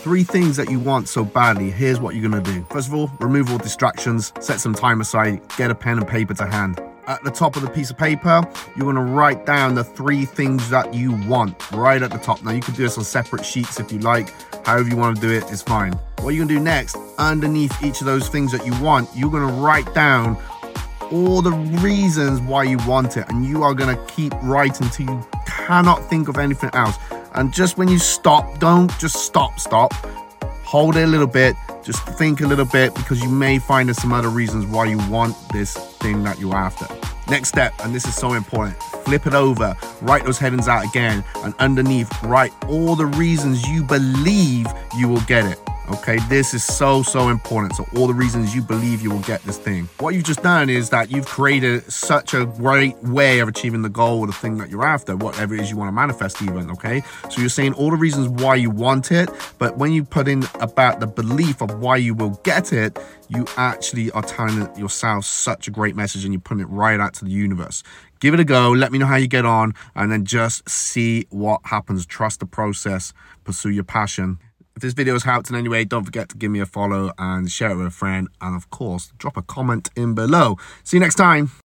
three things that you want so badly, here's what you're gonna do. First of all, remove all distractions, set some time aside, get a pen and paper to hand. At the top of the piece of paper, you're gonna write down the three things that you want right at the top. Now, you can do this on separate sheets if you like, however you wanna do it is fine. What you're gonna do next, underneath each of those things that you want, you're gonna write down all the reasons why you want it, and you are gonna keep writing until you cannot think of anything else. And just when you stop, don't just stop, stop. Hold it a little bit, just think a little bit because you may find there's some other reasons why you want this thing that you're after. Next step, and this is so important, flip it over, write those headings out again, and underneath, write all the reasons you believe you will get it. Okay, this is so, so important. So, all the reasons you believe you will get this thing. What you've just done is that you've created such a great way of achieving the goal or the thing that you're after, whatever it is you want to manifest, even. Okay, so you're saying all the reasons why you want it, but when you put in about the belief of why you will get it, you actually are telling yourself such a great message and you're putting it right out to the universe. Give it a go, let me know how you get on, and then just see what happens. Trust the process, pursue your passion. If this video has helped in any way, don't forget to give me a follow and share it with a friend. And of course, drop a comment in below. See you next time.